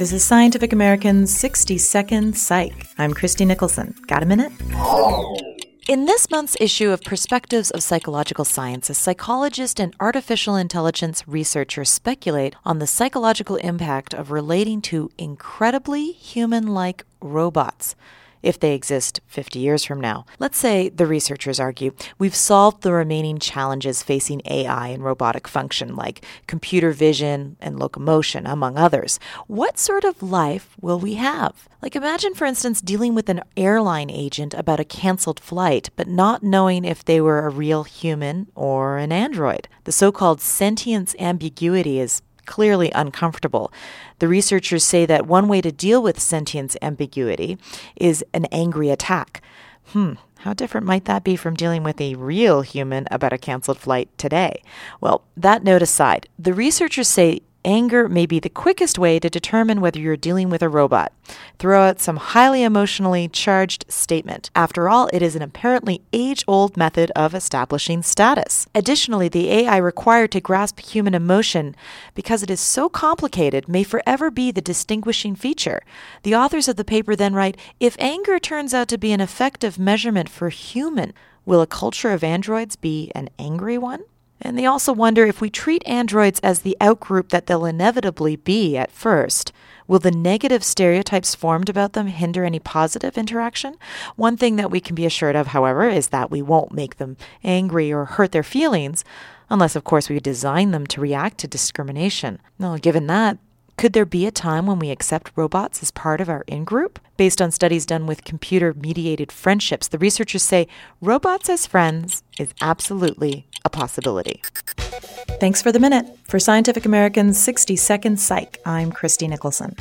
This is Scientific American's 60 Second Psych. I'm Christie Nicholson. Got a minute? In this month's issue of Perspectives of Psychological Science, a psychologist and artificial intelligence researcher speculate on the psychological impact of relating to incredibly human like robots if they exist 50 years from now. Let's say, the researchers argue, we've solved the remaining challenges facing AI and robotic function, like computer vision and locomotion, among others. What sort of life will we have? Like, imagine, for instance, dealing with an airline agent about a canceled flight, but not knowing if they were a real human or an android. The so called sentience ambiguity is clearly uncomfortable. The researchers say that one way to deal with sentience ambiguity is an angry attack. Hmm, how different might that be from dealing with a real human about a canceled flight today? Well, that note aside, the researchers say anger may be the quickest way to determine whether you're dealing with a robot. Throw out some highly emotionally charged statement. After all, it is an apparently age old method of establishing status. Additionally, the AI required to grasp human emotion, because it is so complicated, may forever be the distinguishing feature. The authors of the paper then write If anger turns out to be an effective measurement for human, will a culture of androids be an angry one? And they also wonder if we treat androids as the outgroup that they'll inevitably be at first, will the negative stereotypes formed about them hinder any positive interaction? One thing that we can be assured of, however, is that we won't make them angry or hurt their feelings, unless, of course, we design them to react to discrimination. Well, given that, could there be a time when we accept robots as part of our in group? Based on studies done with computer mediated friendships, the researchers say robots as friends is absolutely a possibility. Thanks for the minute. For Scientific American's 60 Second Psych, I'm Christie Nicholson.